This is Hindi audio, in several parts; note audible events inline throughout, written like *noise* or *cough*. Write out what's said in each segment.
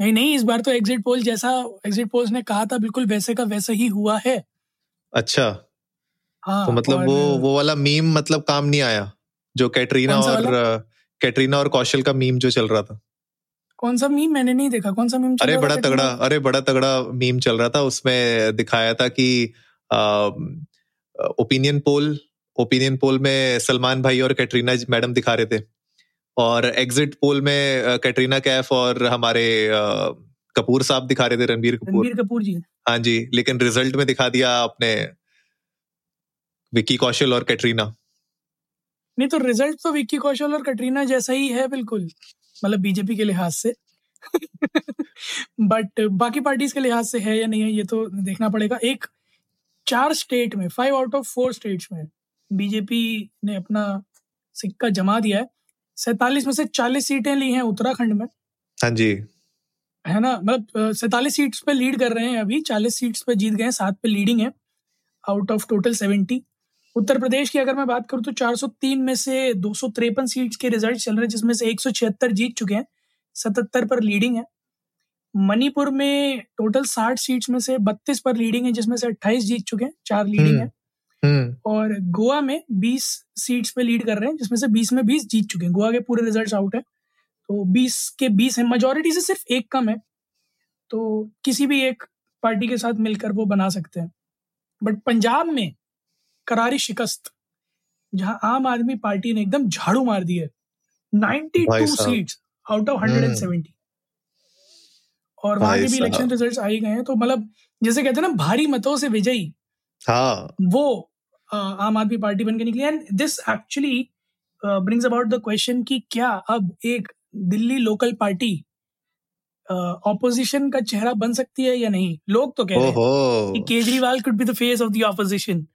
नहीं नहीं इस बार तो एग्जिट पोल जैसा एग्जिट पोल्स ने कहा था बिल्कुल वैसे का वैसा ही हुआ है। अच्छा। हाँ तो मतलब और वो वो वाला मीम मतलब काम नहीं आया जो कैटरीना और कैटरीना और कौशल का मीम जो चल रहा था। कौन सा मीम मैंने नहीं देखा। कौन सा मीम अरे बड़ा तगड़ा अरे बड़ा तगड़ा मीम चल रहा था। उसमें दिखाया था कि ओपिनियन पोल ओपिनियन पोल में सलमान भाई और कैटरीना मैडम दिखा रहे थे। और एग्जिट पोल में कैटरीना कैफ और हमारे कपूर साहब दिखा रहे थे रणबीर कपूर। रणबीर कपूर जी। हाँ जी लेकिन रिज़ल्ट में दिखा दिया आपने विकी कौशल और कैटरीना नहीं तो रिज़ल्ट तो विक्की कौशल और कटरीना जैसा ही है बिल्कुल मतलब बीजेपी के लिहाज से। बट बाकी पार्टीज़ के लिहाज से है या नहीं है ये तो देखना पड़ेगा। एक चार स्टेट में five out of four states में बीजेपी ने अपना सिक्का जमा दिया है। सैतालीस में से चालीस सीटें ली हैं उत्तराखंड में। हाँ जी। है ना? मतलब सैतालीस सीट्स पे लीड कर रहे हैं अभी चालीस सीट्स पे जीत गए हैं सात पे लीडिंग है out of total seventy Uttar Pradesh की अगर मैं बात करूँ तो 403 में से दो सीट्स के रिज़ल्ट चल रहे हैं जिसमें से एक सौ छिहत्तर जीत चुके हैं सतहत्तर पर लीडिंग है। मणिपुर में टोटल 60 सीट्स में से 32 पर लीडिंग है जिसमें से 28 जीत चुके हैं चार लीडिंग है। हम्म और गोवा में 20 सीट्स पे लीड कर रहे हैं जिसमें से 20 में 20 जीत चुके हैं। गोवा के पूरे रिजल्ट्स आउट है। तो 20 के 20 है। मेजोरिटी से सिर्फ़ एक कम है। तो किसी भी एक पार्टी के साथ मिलकर वो बना सकते हैं। बट पंजाब में करारी शिकस्त जहाँ आम आदमी पार्टी ने एकदम झाड़ू मार दी है। 92 साहब। सीट्स आउट ऑफ़ 170 और वहाँ के भी इलेक्शन साहब। रिजल्ट्स आ ही गए हैं। तो मतलब जैसे कहते हैं ना भारी मतों से विजयी। हाँ। वो आम आदमी पार्टी बन के निकली। And this actually brings about the question कि क्या अब एक दिल्ली लोकल पार्टी ऑपोजिशन का चेहरा बन सकती है या नहीं? लोग तो कह रहे हैं कि Kejriwal could be the face of the opposition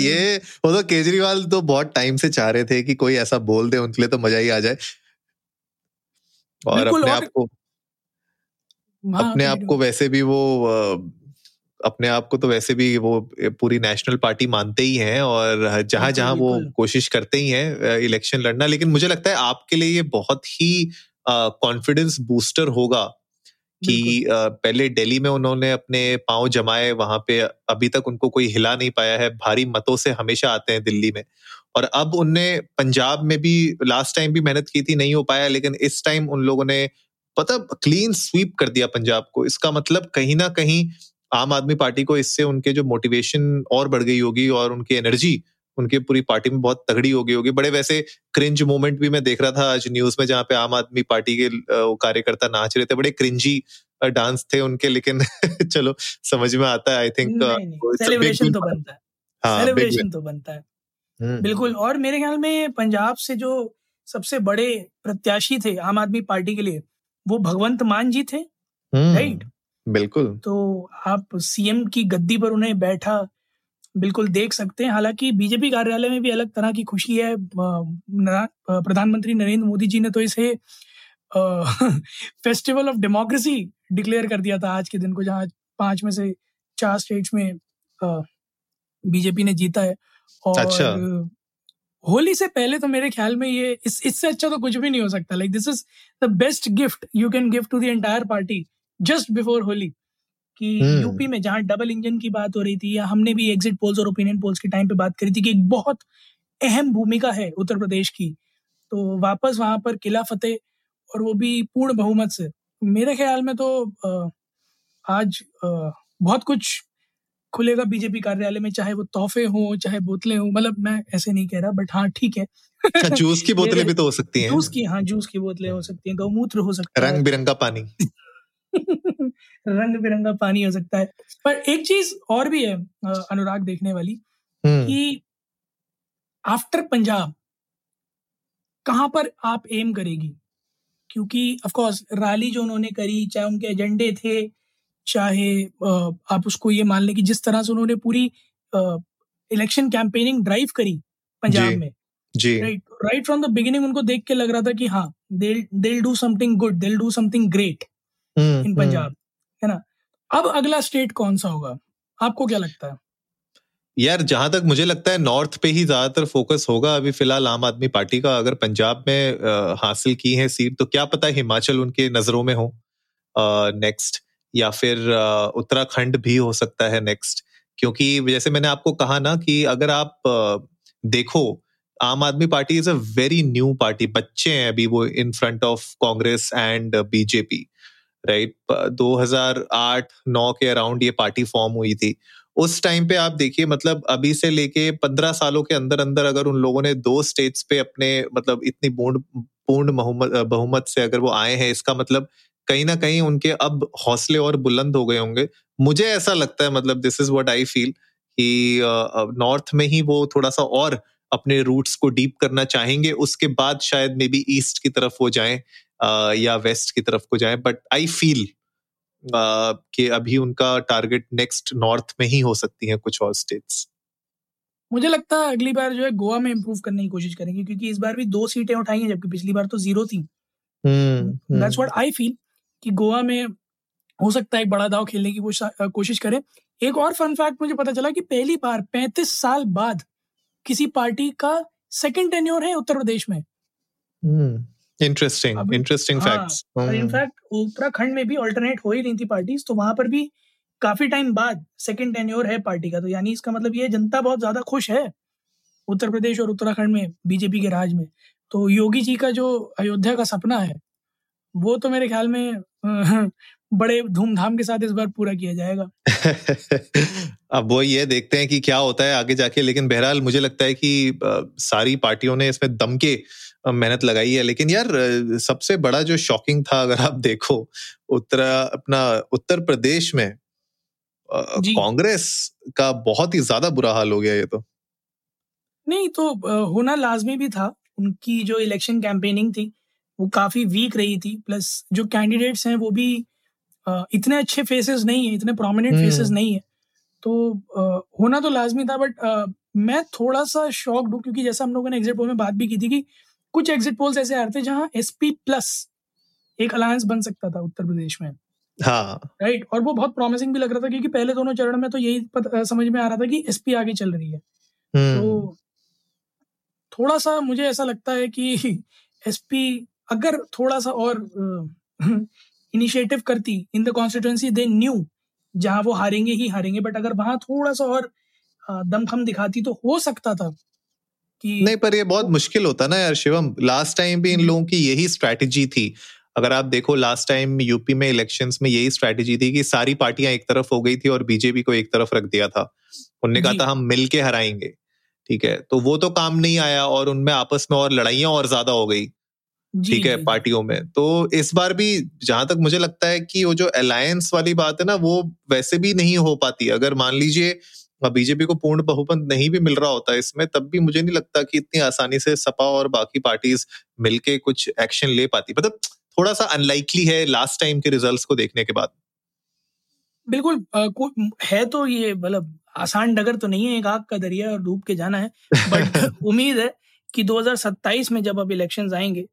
ये वो तो केजरीवाल तो बहुत टाइम से चाह रहे थे कि कोई ऐसा बोल दे उनके लिए तो मज़ा ही आ जाए। और अपने आप को हाँ, अपने आप को वैसे भी वो अ, अपने आप को तो वैसे भी वो पूरी नेशनल पार्टी मानते ही हैं और जहाँ जहाँ वो कोशिश करते ही हैं इलेक्शन लड़ना। लेकिन मुझे लगता है आपके लिए ये बहुत ही कॉन्फिडेंस बूस्टर होगा कि पहले दिल्ली में उन्होंने अपने पाँव जमाए वहाँ पे अभी तक उनको कोई हिला नहीं पाया है। भारी मतों से हमेशा आते हैं दिल्ली में। और अब उनने पंजाब में भी लास्ट टाइम भी मेहनत की थी नहीं हो पाया लेकिन इस टाइम उन लोगों ने पता क्लीन स्वीप कर दिया पंजाब को। इसका मतलब कहीं ना कहीं आम आदमी पार्टी को इससे उनके जो मोटिवेशन और बढ़ गई होगी और उनकी एनर्जी उनके पूरी पार्टी में बहुत तगड़ी हो गई होगी। बड़े वैसे क्रिंज मोमेंट भी मैं देख रहा था आज न्यूज़ में जहाँ पे आम आदमी पार्टी के कार्यकर्ता नाच रहे थे बड़े क्रिंजी डांस थे उनके लेकिन *laughs* चलो समझ में आता है आई थिंक सेलिब्रेशन तो बनता है। हाँ, सेलिब्रेशन तो बनता है। बिल्कुल और मेरे ख्याल में पंजाब से जो सबसे बड़े प्रत्याशी थे आम आदमी पार्टी के लिए वो भगवंत मान जी थे राइट बिल्कुल। तो आप सीएम की गद्दी पर उन्हें बैठा बिल्कुल देख सकते हैं। हालाँकि बीजेपी कार्यालय में भी अलग तरह की खुशी है। प्रधानमंत्री नरेंद्र मोदी जी ने तो इसे फेस्टिवल ऑफ़ डेमोक्रेसी डिक्लेयर कर दिया था आज के दिन को जहाँ पाँच में से चार स्टेट्स में बीजेपी ने जीता है। और अच्छा। होली से पहले तो मेरे ख्याल में ये इस इससे अच्छा तो कुछ भी नहीं हो सकता। Like this is the best gift you can give to the entire party just before Holi कि। यूपी में जहाँ डबल इंजन की बात हो रही थी या हमने भी एग्जिट पोल्स और ओपिनियन पोल्स के टाइम पे बात करी थी कि एक बहुत अहम भूमिका है उत्तर प्रदेश की। तो वापस वहाँ पर किला फतेह और वो भी पूर्ण बहुमत से। मेरे ख्याल में तो आज बहुत कुछ खुलेगा बीजेपी कार्यालय में चाहे वो तोहफे हों चाहे बोतलें हों मतलब मैं ऐसे नहीं कह रहा बट हाँ ठीक है। जूस की *laughs* बोतलें भी तो हो सकती हैं। जूस की हाँ जूस की बोतलें हो सकती हैं गौमूत्र हो सकता है। रंग बिरंगा पानी। *laughs* रंग बिरंगा पानी हो सकता है। पर एक चीज़ और भी है अनुराग देखने वाली हम्म, कि आफ्टर पंजाब कहाँ पर आप एम करेगी? क्योंकि ऑफ़ कोर्स रैली जो उन्होंने करी चाहे उनके एजेंडे थे चाहे आप उसको ये मान लें कि जिस तरह से उन्होंने पूरी इलेक्शन कैंपेनिंग ड्राइव करी पंजाब में जी। Right right from the beginning उनको देख के लग रहा था कि हाँ they do something good they'll do something great in Punjab है ना? अब अगला स्टेट कौन सा होगा? आपको क्या लगता है? यार जहाँ तक मुझे लगता है नॉर्थ पे ही ज़्यादातर फोकस होगा अभी फ़िलहाल आम आदमी पार्टी का। अगर पंजाब में आ, हासिल की है सीट तो क्या पता हिमाचल उनके नज़रों में हो। नेक्स्ट या फिर उत्तराखंड भी हो सकता है नेक्स्ट क्योंकि जैसे मैंने आपको कहा ना कि अगर आप आ, देखो Aam Aadmi party is a very new party बच्चे हैं अभी वो in front of Congress and BJP right 2008-9 के अराउंड ये पार्टी फॉर्म हुई थी। उस टाइम पे आप देखिए मतलब अभी से लेके पंद्रह सालों के अंदर अंदर अगर उन लोगों ने दो स्टेट्स पे अपने मतलब इतनी पूर्ण पूर्ण बहुमत से अगर वो आए हैं, इसका मतलब कहीं ना कहीं उनके अब हौसले और बुलंद हो गए होंगे। मुझे ऐसा लगता है मतलब this is what I feel कि नॉर्थ में ही वो थोड़ा सा और अपने रूट्स को डीप करना चाहेंगे, उसके बाद शायद मे बी ईस्ट की तरफ़ वो जाए। या वेस्ट की तरफ़ को जाए बट आई फील कि अभी उनका टारगेट नेक्स्ट नॉर्थ में ही हो सकती है कुछ और स्टेट्स मुझे लगता है अगली बार जो है गोवा में इम्प्रूव करने की कोशिश करेंगे क्योंकि इस बार भी दो सीटें उठाई हैं जबकि पिछली बार तो ज़ीरो थी। दैट्स व्हाट आई फील कि गोवा में हो सकता है एक बड़ा दाव खेलने की कोशिश करें। एक और फन फैक्ट मुझे पता चला कि पहली बार पैंतीस साल बाद किसी पार्टी का सेकंड टेन्योर है उत्तर प्रदेश में। Interesting interesting facts in fact Uttarakhand में भी ऑल्टरनेट हो ही रही थी पार्टीज़ तो वहाँ पर भी काफ़ी टाइम बाद सेकंड टेन्योर है पार्टी का तो यानी इसका मतलब ये जनता बहुत ज़्यादा खुश है उत्तर प्रदेश और उत्तराखंड में बीजेपी के राज में। तो योगी जी का जो अयोध्या का सपना है वो तो मेरे ख्याल में *laughs* बड़े धूमधाम के साथ इस बार पूरा किया जाएगा। *laughs* अब वो ये देखते हैं कि क्या होता है आगे जाके लेकिन बहरहाल मुझे लगता है कि सारी पार्टियों ने इसमें दम के मेहनत लगाई है। लेकिन यार सबसे बड़ा जो शॉकिंग था अगर आप देखो उत्तरा अपना उत्तर प्रदेश में कांग्रेस का बहुत ही ज़्यादा बुरा हाल हो गया ये तो। नहीं तो होना लाजमी भी था। उनकी जो इलेक्शन कैंपेनिंग थी वो काफ़ी वीक रही थी। प्लस जो कैंडिडेट्स हैं वो भी इतने अच्छे फेसेस नहीं है इतने प्रोमिनेंट फेसेस हम्म। नहीं है। तो होना तो लाजमी था बट मैं थोड़ा सा शॉक्ड हूँ क्योंकि जैसा हम लोगों ने एग्जिट पोल में बात भी की थी कि कुछ एग्जिट पोल्स ऐसे आ रहे थे जहाँ एसपी प्लस एक अलायंस बन सकता था उत्तर प्रदेश में। हाँ। राइट और वो बहुत प्रॉमिसिंग भी लग रहा था क्योंकि पहले दोनों चरण में तो यही पत, समझ में आ रहा था कि एसपी आगे चल रही है। तो हम्म। थोड़ा सा मुझे ऐसा लगता है कि *laughs* एसपी अगर थोड़ा सा और इनिशिएटिव *laughs* करती in the constituency they knew जहाँ वो हारेंगे ही हारेंगे बट अगर वहाँ थोड़ा सा और दमखम दिखाती तो हो सकता था। कि नहीं पर ये बहुत मुश्किल होता ना यार शिवम। लास्ट टाइम भी इन लोगों की यही स्ट्रैटेजी थी। अगर आप देखो लास्ट टाइम यूपी में इलेक्शंस में यही स्ट्रैटेजी थी कि सारी पार्टियाँ एक तरफ़ हो गई थी और बीजेपी को एक तरफ़ रख दिया था। उनने कहा था हम मिल के हराएँगे। ठीक है? तो वो तो काम नहीं आया और उनमें आपस में और लड़ाइयाँ और ज़्यादा हो गई। ठीक है पार्टियों में। तो इस बार भी जहाँ तक मुझे लगता है कि वो जो अलायंस वाली बात है ना वो वैसे भी नहीं हो पाती। अगर मान लीजिए बीजेपी को पूर्ण बहुमत नहीं भी मिल रहा होता इसमें तब भी मुझे नहीं लगता कि इतनी आसानी से सपा और बाकी पार्टीज़ मिलके कुछ एक्शन ले पाती। मतलब थोड़ा सा अनलाइकली है लास्ट टाइम के रिजल्ट्स को देखने के बाद। बिल्कुल है तो ये मतलब आसान डगर तो नहीं है एक आग का दरिया और डूब के जाना है बट *laughs* उम्मीद है कि 2027 में जब अब इलेक्शंस आएँगे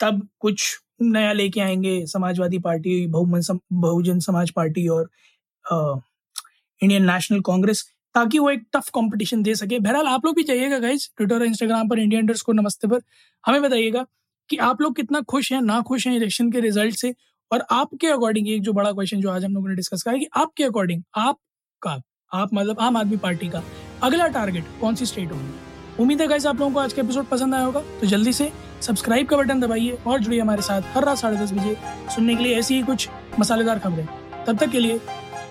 तब कुछ नया लेके आएँगे समाजवादी पार्टी बहुमन बहुजन समाज पार्टी और इंडियन नेशनल कांग्रेस ताकि वो एक टफ कंपटीशन दे सके। बहरहाल, आप लोग भी जाइएगा गाइज़ ट्विटर और इंस्टाग्राम पर इंडियन को नमस्ते पर। हमें बताइएगा कि आप लोग कितना खुश हैं, ना खुश हैं इलेक्शन के रिज़ल्ट से, और आपके अकॉर्डिंग एक जो बड़ा क्वेश्चन जो आज हम लोगों ने डिस्कस करा कि आपके अकॉर्डिंग आपका, आप मतलब आम आदमी पार्टी का अगला टारगेट कौन सी स्टेट होगी? उम्मीद है गाइज़ आप लोगों को आज का एपिसोड पसंद आया होगा। तो जल्दी से सब्सक्राइब का बटन दबाइए और जुड़िए हमारे साथ हर रात साढ़े दस बजे सुनने के लिए ऐसी ही कुछ मसालेदार खबरें। तब तक के लिए